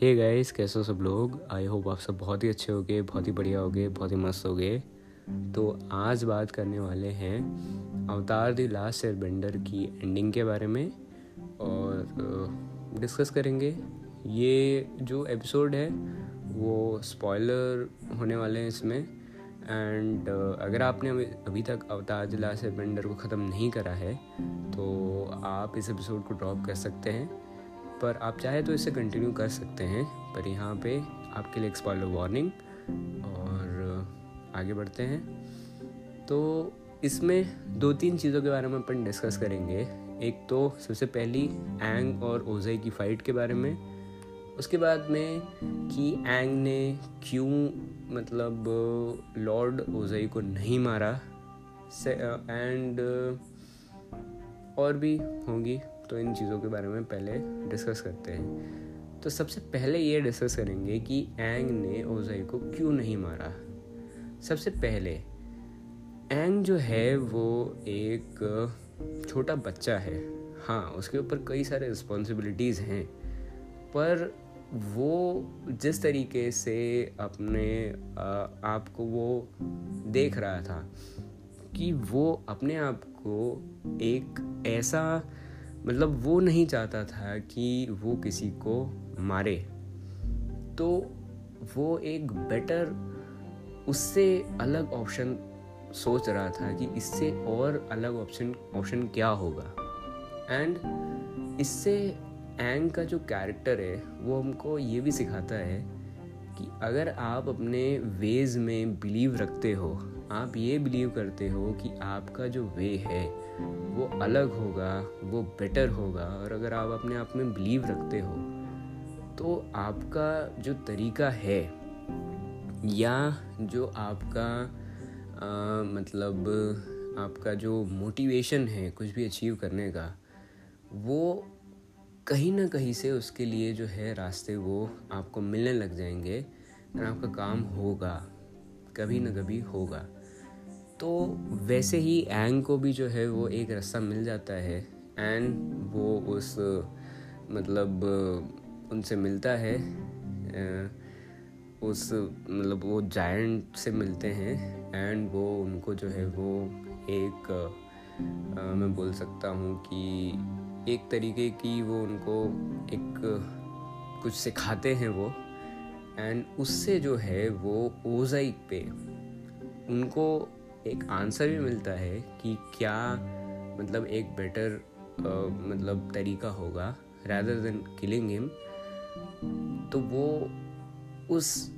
Hey guys कैसे हो सब लोग? आई होप आप सब बहुत ही अच्छे होगे, बहुत ही बढ़िया होगे, बहुत ही मस्त होगे। तो आज बात करने वाले हैं Avatar the last airbender की एंडिंग के बारे में और डिस्कस करेंगे। ये जो एपिसोड है, वो स्पॉइलर होने वाले हैं इसमें। एंड अगर आपने अभी तक अवतार द लास्ट एयर बेंडर को ख़त्म नहीं करा है तो आप इस एपिसोड को ड्रॉप कर सकते हैं। पर आप चाहे तो इसे कंटिन्यू कर सकते हैं, पर यहाँ पे आपके लिए एक वार्निंग और आगे बढ़ते हैं। तो इसमें दो तीन चीज़ों के बारे में अपन डिस्कस करेंगे। एक तो सबसे पहली एंग और ओजई की फ़ाइट के बारे में। उसके बाद में कि एंग ने क्यों मतलब लॉर्ड ओजई को नहीं मारा। एंड और भी होंगी। तो इन चीज़ों के बारे में पहले डिस्कस करते हैं। तो सबसे पहले ये डिस्कस करेंगे कि एंग ने ओजई को क्यों नहीं मारा? सबसे पहले एंग जो है वो एक छोटा बच्चा है। हाँ उसके ऊपर कई सारे रिस्पॉन्सिबिलिटीज़ हैं, पर वो जिस तरीके से अपने आप को वो देख रहा था कि वो अपने आप को एक ऐसा मतलब वो नहीं चाहता था कि वो किसी को मारे। तो वो एक बेटर उससे अलग ऑप्शन सोच रहा था कि इससे और अलग ऑप्शन ऑप्शन क्या होगा। एंड इससे एंग का जो कैरेक्टर है, वो हमको ये भी सिखाता है कि अगर आप अपने वेज में बिलीव रखते हो, आप ये बिलीव करते हो कि आपका जो वे है वो अलग होगा वो बेटर होगा। और अगर आप अपने आप में बिलीव रखते हो तो आपका जो तरीका है या जो आपका आ, मतलब आपका जो मोटिवेशन है कुछ भी अचीव करने का वो कहीं ना कहीं से उसके लिए जो है रास्ते वो आपको मिलने लग जाएँगे और आपका काम होगा कभी ना कभी होगा। तो वैसे ही एंग को भी जो है वो एक रास्ता मिल जाता है। एंड वो उस मतलब उनसे मिलता है। उस मतलब वो जायंट से मिलते हैं। एंड वो उनको जो है वो एक आ, मैं बोल सकता हूँ कि एक तरीके की वो उनको एक कुछ सिखाते हैं वो। एंड उससे जो है वो ओजाइक पे उनको एक आंसर भी मिलता है कि क्या मतलब एक बेटर मतलब तरीका होगा रैदर देन किलिंग हिम तो वो उस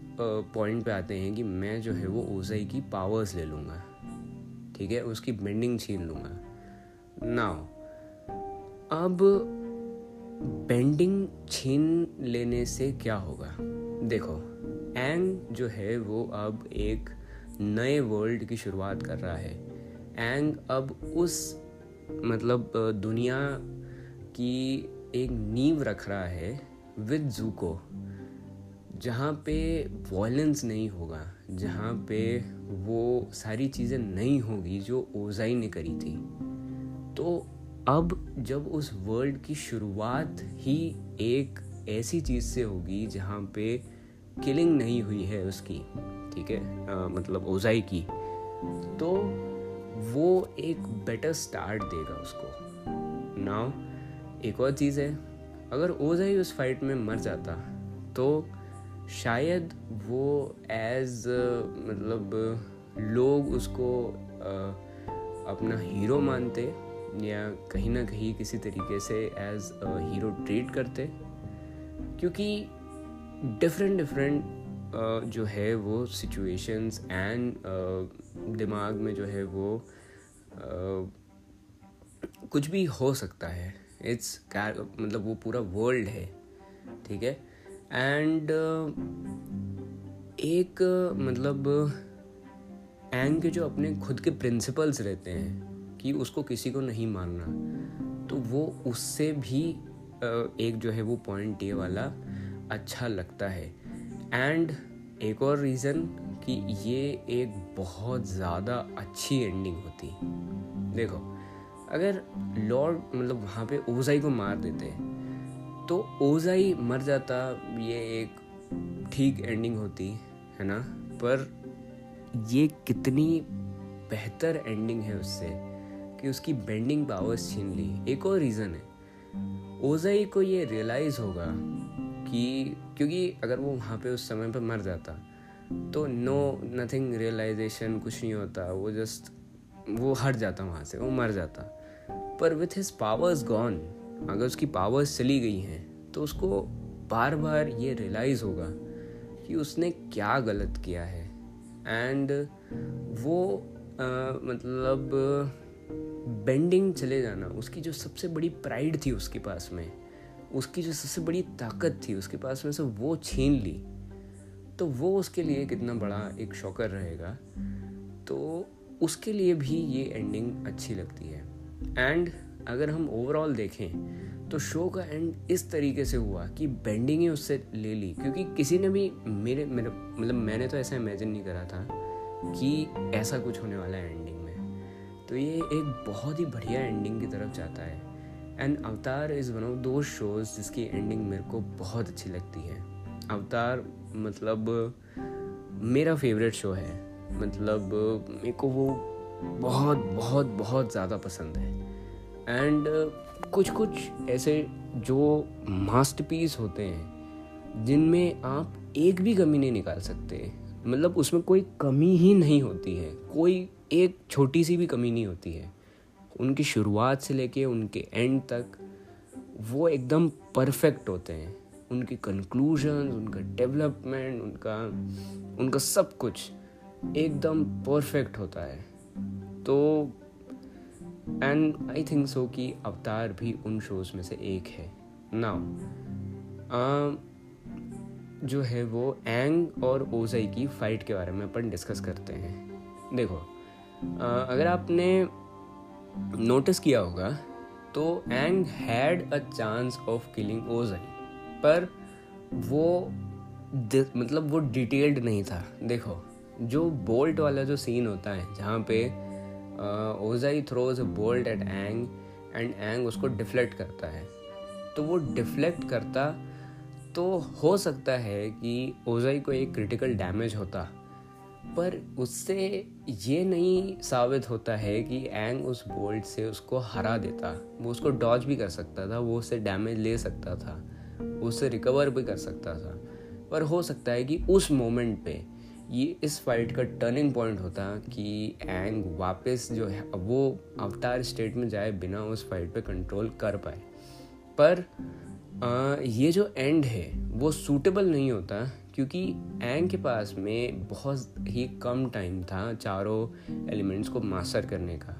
पॉइंट पे आते हैं कि मैं जो है वो ओजाई की पावर्स ले लूँगा। ठीक है? उसकी बेंडिंग छीन लूँगा। नाउ अब बेंडिंग छीन लेने से क्या होगा? देखो एंग जो है वो अब एक नए वर्ल्ड की शुरुआत कर रहा है। एंग अब उस मतलब दुनिया की एक नींव रख रहा है विद जूको जहाँ पे वॉयलेंस नहीं होगा, जहाँ पे वो सारी चीज़ें नहीं होगी जो ओजाई ने करी थी। तो अब जब उस वर्ल्ड की शुरुआत ही एक ऐसी चीज़ से होगी जहाँ पे किलिंग नहीं हुई है उसकी ठीक है मतलब ओजाई की तो वो एक बेटर स्टार्ट देगा उसको। नाउ एक और चीज़ है, अगर ओजाई उस फाइट में मर जाता तो शायद वो एज मतलब लोग उसको अपना हीरो मानते, या कहीं ना कहीं किसी तरीके से एज हीरो ट्रीट करते, क्योंकि डिफरेंट डिफरेंट जो है वो सिचुएशंस एंड दिमाग में जो है वो कुछ भी हो सकता है। इट्स मतलब वो पूरा वर्ल्ड है, ठीक है? एंड एक मतलब एंग के जो अपने खुद के प्रिंसिपल्स रहते हैं, कि उसको किसी को नहीं मानना तो वो उससे भी एक जो है वो पॉइंट ये वाला अच्छा लगता है। एंड एक और रीज़न कि ये एक बहुत ज़्यादा अच्छी एंडिंग होती देखो, अगर लॉर्ड मतलब वहाँ पे ओजाई को मार देते तो ओजाई मर जाता, ये एक ठीक एंडिंग होती, है ना? पर ये कितनी बेहतर एंडिंग है उससे कि उसकी बेंडिंग पावर्स छीन ली। एक और रीज़न है। ओजाई को ये रियलाइज़ होगा कि क्योंकि अगर वो वहाँ पे उस समय पे मर जाता तो नो नथिंग रियलाइजेशन कुछ नहीं होता वो जस्ट वो हट जाता वहाँ से वो मर जाता। पर विथ हिज पावर्स गॉन अगर उसकी पावर्स चली गई हैं तो उसको बार बार ये रियलाइज़ होगा कि उसने क्या गलत किया है। एंड वो आ, मतलब बेंडिंग चले जाना उसकी जो सबसे बड़ी प्राइड थी उसके पास में उसकी जो सबसे बड़ी ताकत थी, उसके पास में से वो छीन ली तो वो उसके लिए कितना बड़ा एक शौकर रहेगा। तो उसके लिए भी ये एंडिंग अच्छी लगती है। एंड अगर हम ओवरऑल देखें तो शो का एंड इस तरीके से हुआ कि बेंडिंग ही उससे ले ली, क्योंकि किसी ने भी मेरे मेरे मतलब मैंने तो ऐसा इमेजिन नहीं करा था कि ऐसा कुछ होने वाला है एंडिंग में। तो ये एक बहुत ही बढ़िया एंडिंग की तरफ़ जाता है। And Avatar is one of those shows जिसकी एंडिंग मेरे को बहुत अच्छी लगती है। अवतार मतलब मेरा फेवरेट शो है। मतलब मेरे को वो बहुत बहुत बहुत ज़्यादा पसंद है। एंड कुछ कुछ ऐसे जो मास्टरपीस होते हैं, जिनमें आप एक भी कमी नहीं निकाल सकते। मतलब उसमें कोई कमी ही नहीं होती है। कोई एक छोटी सी भी कमी नहीं होती है। उनकी शुरुआत से लेके उनके एंड तक वो एकदम परफेक्ट होते हैं। उनकी कंक्लूजन उनका डेवलपमेंट उनका उनका सब कुछ एकदम परफेक्ट होता है। तो एंड आई थिंक सो कि अवतार भी उन शोज़ में से एक है। नाउ जो है वो एंग और ओजई की फाइट के बारे में अपन डिस्कस करते हैं। देखो आ, अगर आपने नोटिस किया होगा तो Aang had a chance of killing Ozai पर वो मतलब वो डिटेल्ड नहीं था। देखो, जो बोल्ट वाला जो सीन होता है, जहाँ पे Ozai throws bolt at Aang and Aang उसको डिफ्लेक्ट करता है तो वो डिफ्लेक्ट करता तो हो सकता है कि ओजाई को एक क्रिटिकल डैमेज होता, पर उससे ये नहीं साबित होता है कि एंग उस बोल्ट से उसको हरा देता। वो उसको डॉज भी कर सकता था वो उससे डैमेज ले सकता था वो उससे रिकवर भी कर सकता था। पर हो सकता है कि उस मोमेंट पे ये इस फाइट का टर्निंग पॉइंट होता कि एंग वापस जो है वो अवतार स्टेट में जाए बिना उस फाइट पे कंट्रोल कर पाए। पर आ, ये जो एंड है वो सूटेबल नहीं होता क्योंकि एंग के पास में बहुत ही कम टाइम था चारों एलिमेंट्स को मास्टर करने का।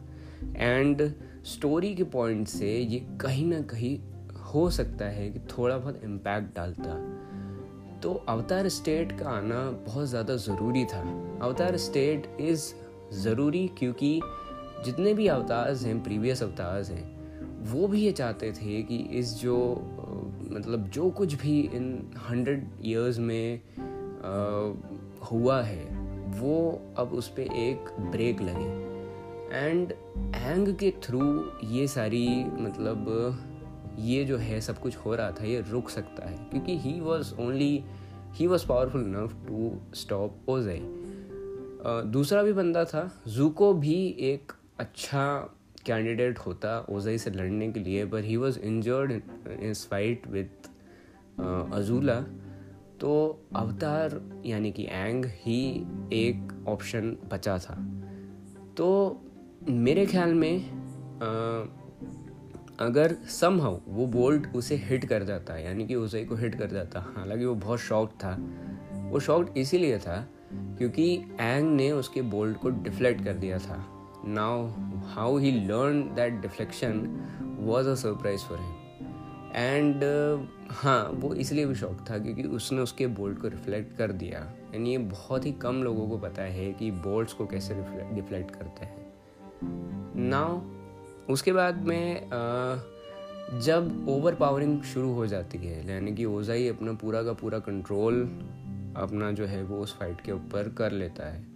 एंड स्टोरी के पॉइंट से ये कहीं ना कहीं हो सकता है कि थोड़ा बहुत इम्पैक्ट डालता। तो अवतार स्टेट का आना बहुत ज़्यादा ज़रूरी था। अवतार स्टेट इज़ ज़रूरी क्योंकि जितने भी अवतार्स हैं प्रीवियस अवतार्स हैं, वो भी ये चाहते थे कि इस जो मतलब जो कुछ भी इन हंड्रेड ईयर्स में आ, हुआ है वो अब उस पर एक ब्रेक लगे। एंड एंग के थ्रू ये सारी मतलब ये जो है सब कुछ हो रहा था ये रुक सकता है। क्योंकि he was only he was powerful enough to stop Ozai दूसरा भी बंदा था जूको भी एक अच्छा कैंडिडेट होता ओजई से लड़ने के लिए पर he was injured in fight with Azula तो अवतार यानी कि एंग ही एक ऑप्शन बचा था। तो मेरे ख्याल में uh, अगर सम हाउ वो बोल्ट उसे हिट कर जाता यानी कि उसे को हिट कर जाता हालाँकि वो बहुत शॉक्ड था। वो शॉक्ड इसीलिए था क्योंकि एंग ने उसके बोल्ट को डिफ्लेक्ट कर दिया था। Now how he learn that deflection was a surprise for him and हाँ वो इसलिए भी शौक था क्योंकि उसने उसके बोल्ट को रिफ्लेक्ट कर दिया। एंड ये बहुत ही कम लोगों को पता है कि बोल्ट्स को कैसे डिफ्लेक्ट करते हैं। नाउ उसके बाद में जब ओवर पावरिंग शुरू हो जाती है, यानी कि ओजाई अपना पूरा का पूरा कंट्रोल अपना जो है वो उस फाइट के ऊपर कर लेता है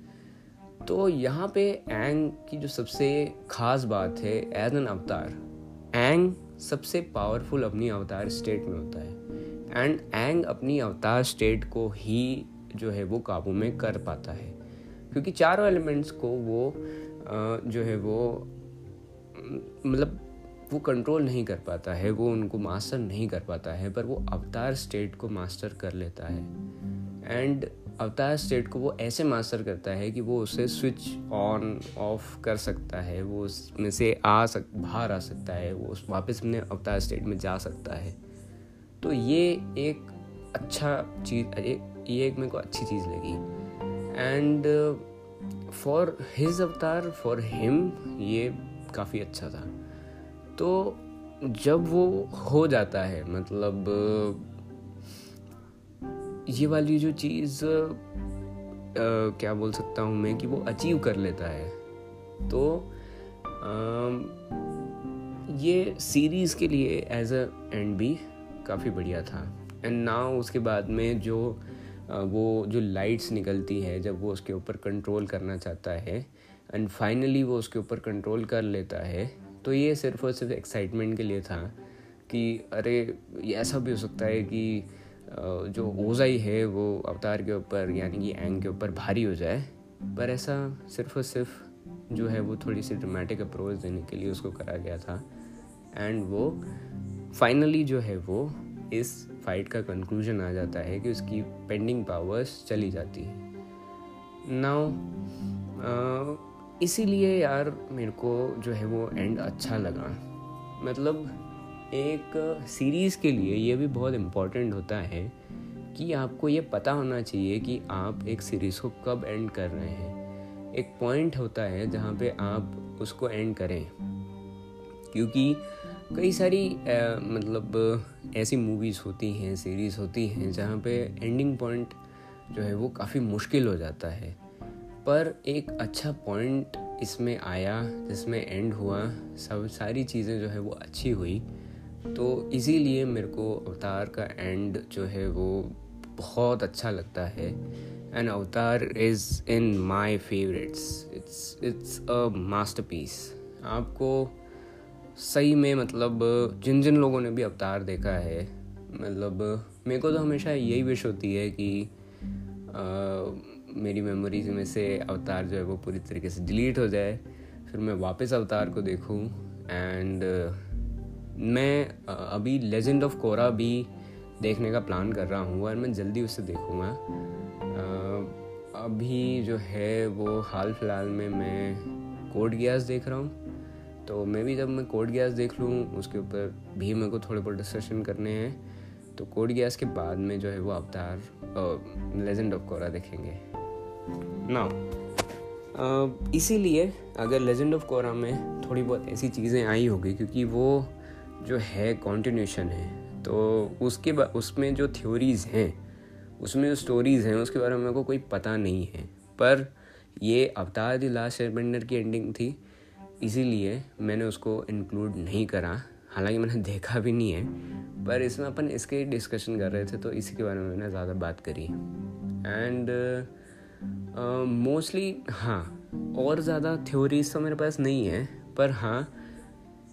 तो यहाँ पे एंग की जो सबसे ख़ास बात है एज एन अवतार एंग सबसे पावरफुल अपनी अवतार स्टेट में होता है। एंड एंग अपनी अवतार स्टेट को ही जो है वो काबू में कर पाता है। क्योंकि चारों एलिमेंट्स को वो जो है वो मतलब वो कंट्रोल नहीं कर पाता है, वो उनको मास्टर नहीं कर पाता है, पर वो अवतार स्टेट को मास्टर कर लेता है। एंड अवतार स्टेट को वो ऐसे मास्टर करता है कि वो उसे स्विच ऑन, ऑफ़ कर सकता है, वो उसमें से आ सक, बाहर आ सकता है, वो उस वापस अपने अवतार स्टेट में जा सकता है। तो ये एक अच्छा चीज़, ये एक मेरे को अच्छी चीज़ लगी। And for his Avatar for him ये काफ़ी अच्छा था। तो जब वो हो जाता है मतलब ये वाली जो चीज़ क्या बोल सकता हूँ मैं कि वो अचीव कर लेता है। तो आ, ये सीरीज़ के लिए एज अ एंड भी काफ़ी बढ़िया था। एंड नाउ उसके बाद में जो वो जो लाइट्स निकलती है जब वो उसके ऊपर कंट्रोल करना चाहता है एंड फाइनली वो उसके ऊपर कंट्रोल कर लेता है तो ये सिर्फ़ और सिर्फ़ एक्साइटमेंट के लिए था कि अरे ऐसा भी हो सकता है कि जो ओजाई है, वो अवतार के ऊपर, यानी कि एंग के ऊपर भारी हो जाए। पर ऐसा सिर्फ़ और सिर्फ़ जो है, वो थोड़ी सी ड्रामेटिक अप्रोच देने के लिए उसको करा गया था। एंड वो फाइनली जो है, वो इस फाइट का कंक्लूजन आ जाता है कि उसकी पेंडिंग पावर्स चली जाती है। नाउ इसीलिए यार मेरे को जो है, वो एंड अच्छा लगा। मतलब एक सीरीज़ के लिए ये भी बहुत इम्पोर्टेंट होता है कि आपको ये पता होना चाहिए कि आप एक सीरीज़ को कब एंड कर रहे हैं। एक पॉइंट होता है जहाँ पे आप उसको एंड करें। क्योंकि कई सारी आ, मतलब ऐसी मूवीज़ होती हैं सीरीज़ होती हैं जहाँ पे एंडिंग पॉइंट जो है वो काफ़ी मुश्किल हो जाता है। पर एक अच्छा पॉइंट इसमें आया जिसमें एंड हुआ सब सारी चीज़ें जो है वो अच्छी हुई। तो इसीलिए मेरे को अवतार का एंड जो है वो बहुत अच्छा लगता है। And Avatar is in my favourites it's it's a masterpiece आपको सही में मतलब जिन जिन लोगों ने भी अवतार देखा है मतलब मेरे को तो हमेशा यही विश होती है कि आ, मेरी मेमोरीज में से अवतार जो है वो पूरी तरीके से डिलीट हो जाए। फिर मैं वापस अवतार को देखूँ। एंड मैं अभी लेजेंड ऑफ़ कोरा भी देखने का प्लान कर रहा हूँ और मैं जल्दी उसे देखूँगा। अभी जो है वो हाल फ़िलहाल में मैं कोड गैस देख रहा हूँ। तो मैं भी जब मैं कोड गैस देख लूँ, उसके ऊपर भी मेरे को थोड़े बहुत डिस्कशन करने हैं। तो कोड गैस के बाद में जो है वो अवतार लेजेंड ऑफ़ कोरा देखेंगे। ना इसीलिए अगर लेजेंड ऑफ़ कोरा में थोड़ी बहुत ऐसी चीज़ें आई होगी, क्योंकि वो जो है कॉन्टिन्यूशन है तो उसके उसमें जो थ्योरीज़ हैं उसमें जो स्टोरीज़ हैं उसके बारे में मेरे को कोई पता नहीं है। पर ये अवतार दी लास्ट एयरबेंडर की एंडिंग थी इसीलिए मैंने उसको इंक्लूड नहीं करा। हालाँकि मैंने देखा भी नहीं है पर इसमें अपन इसके डिस्कशन कर रहे थे तो इसी के बारे में मैंने ज़्यादा बात करी। एंड मोस्टली uh, हाँ और ज़्यादा थ्योरीज तो मेरे पास नहीं है पर हाँ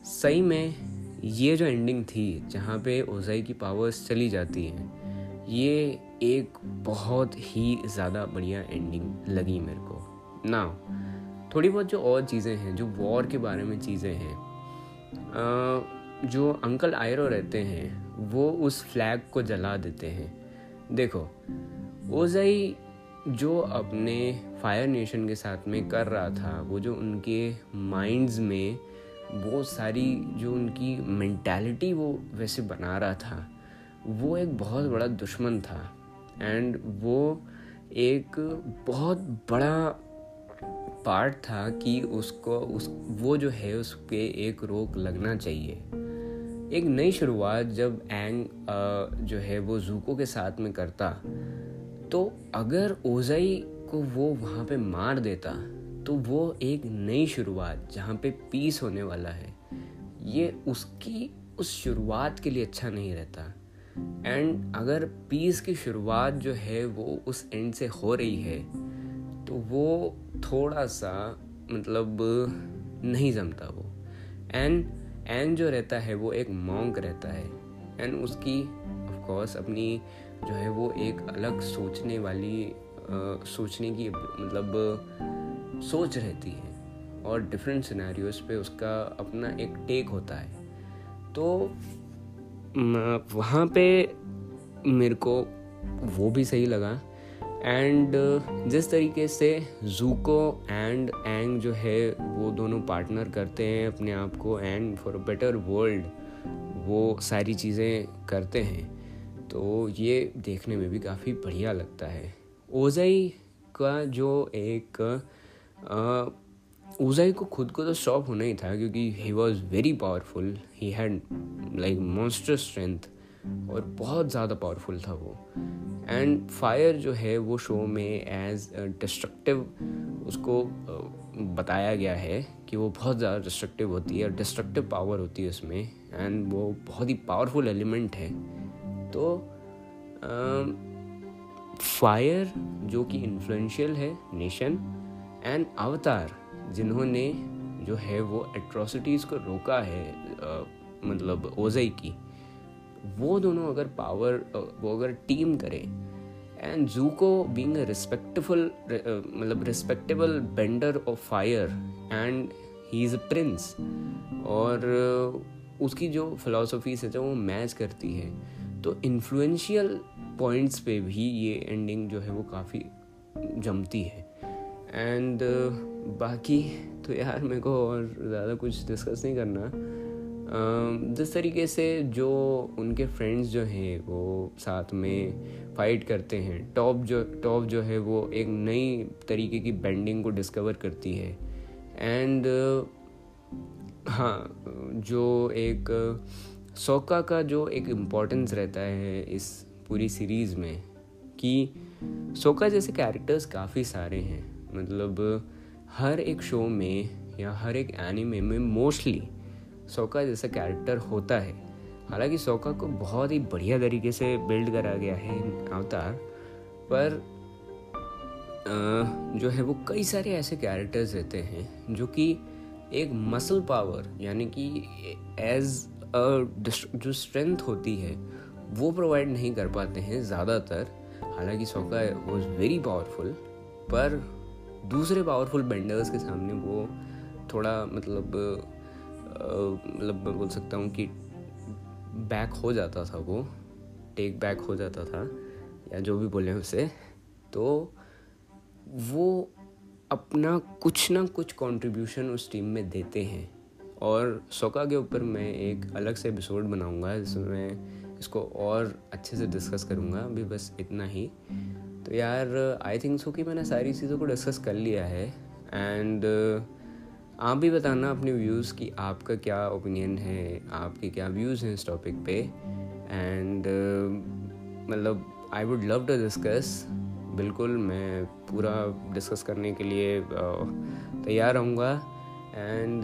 सही में ये जो एंडिंग थी, जहाँ पे ओजाई की पावर्स चली जाती हैं, ये एक बहुत ही ज़्यादा बढ़िया एंडिंग लगी मेरे को। ना थोड़ी बहुत जो और चीज़ें हैं, जो वॉर के बारे में चीज़ें हैं जो अंकल आयरो रहते हैं, वो उस फ्लैग को जला देते हैं। देखो ओजाई जो अपने फायर नेशन के साथ में कर रहा था, वो जो उनके माइंड्स में वो सारी जो उनकी मेंटालिटी वो वैसे बना रहा था, वो एक बहुत बड़ा दुश्मन था। एंड वो एक बहुत बड़ा पार्ट था कि उसको, उस, वो जो है उस एक रोक लगना चाहिए। एक नई शुरुआत जब एंग जो है वो जूको के साथ में करता तो अगर ओजाई को वो वहाँ पे मार देता तो वो एक नई शुरुआत जहाँ पे पीस होने वाला है। ये उसकी उस शुरुआत के लिए अच्छा नहीं रहता। एंड अगर पीस की शुरुआत जो है वो उस एंड से हो रही है तो वो थोड़ा सा मतलब नहीं जमता वो। एंड एंड जो रहता है वो एक मॉन्क रहता है। एंड उसकी ऑफ़ कोर्स अपनी जो है वो एक अलग सोचने वाली आ, सोचने की मतलब सोच रहती है और डिफरेंट सिनेरियोज पे उसका अपना एक टेक होता है। तो वहाँ पे मेरे को वो भी सही लगा। एंड जिस तरीके से जूको एंड एंग जो है, वो दोनों पार्टनर करते हैं अपने आप को एंड फॉर बेटर वर्ल्ड वो सारी चीज़ें करते हैं। तो ये देखने में भी काफ़ी बढ़िया लगता है। ओजई का जो एक ओजाई को खुद को तो शॉप होना ही था क्योंकि he was very powerful he had like monster strength और बहुत ज़्यादा पावरफुल था वो. एंड फायर जो है वो शो में एज डिस्ट्रक्टिव उसको बताया गया है कि वो बहुत ज़्यादा डिस्ट्रक्टिव होती है डिस्ट्रक्टिव पावर होती है उसमें एंड वो बहुत ही पावरफुल एलिमेंट है. तो फायर जो कि इन्फ्लुएंशियल है नेशन एंड अवतार जिन्होंने जो है वो एट्रोसिटीज़ को रोका है आ, मतलब ओजई की वो दोनों अगर पावर वो अगर टीम करें and Zuko being a respectful मतलब respectable bender of fire and he is a prince और उसकी जो फिलोसफीज है जो वो मैच करती है तो इन्फ्लुएंशियल पॉइंट्स पे भी ये एंडिंग जो है वो काफ़ी जमती है। एंड uh, बाकी तो यार मेरे को और ज़्यादा कुछ डिस्कस नहीं करना। जिस तरीके से जो उनके फ्रेंड्स जो हैं वो साथ में फाइट करते हैं टॉप जो टॉप जो है वो एक नई तरीके की बेंडिंग को डिस्कवर करती है। एंड हाँ जो एक सोका का जो एक इम्पोर्टेंस रहता है इस पूरी सीरीज़ में कि सोका जैसे कैरेक्टर्स काफ़ी सारे हैं। मतलब हर एक शो में या हर एक एनिमे में मोस्टली सोका जैसा कैरेक्टर होता है। हालाँकि सोका को बहुत ही बढ़िया तरीके से बिल्ड करा गया है अवतार, पर जो है वो कई सारे ऐसे कैरेक्टर्स रहते हैं जो कि एक मसल पावर यानी कि एज जो स्ट्रेंथ होती है, वो प्रोवाइड नहीं कर पाते हैं ज़्यादातर। हालाँकि सोका वॉज़ वेरी पावरफुल पर दूसरे पावरफुल बेंडर्स के सामने वो थोड़ा मतलब मतलब मैं बोल सकता हूँ कि बैक हो जाता था वो टेक बैक हो जाता था, या जो भी बोले उसे तो वो अपना कुछ ना कुछ कंट्रीब्यूशन उस टीम में देते हैं। और सोका के ऊपर मैं एक अलग से एपिसोड बनाऊँगा, जिसमें मैं इसको और अच्छे से डिस्कस करूँगा, अभी बस इतना ही। तो यार आई थिंक सो कि मैंने सारी चीज़ों को डिस्कस कर लिया है। एंड uh, आप भी बताना अपने व्यूज़ की आपका क्या ओपिनियन है आपके क्या व्यूज़ हैं इस टॉपिक पे। एंड uh, मतलब I would love to discuss बिल्कुल मैं पूरा डिस्कस करने के लिए uh, तैयार रहूँगा। एंड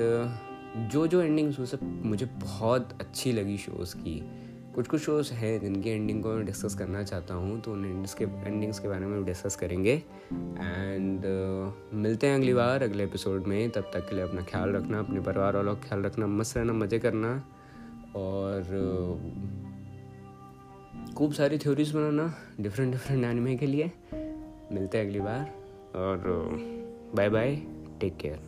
जो जो एंडिंग्स वो सब मुझे बहुत अच्छी लगी शोज़ की। कुछ कुछ शोज़ हैं जिनकी एंडिंग को मैं डिस्कस करना चाहता हूँ तो उन एंडिंग्स के एंडिंग्स के बारे में डिस्कस करेंगे। एंड uh, मिलते हैं अगली बार अगले एपिसोड में। तब तक के लिए अपना ख्याल रखना अपने परिवार वालों का ख्याल रखना मस्त रहना मज़े करना। और uh, खूब सारी थ्योरीज बनाना डिफरेंट डिफरेंट एनिमे के लिए। मिलते हैं अगली बार और बाय बाय टेक केयर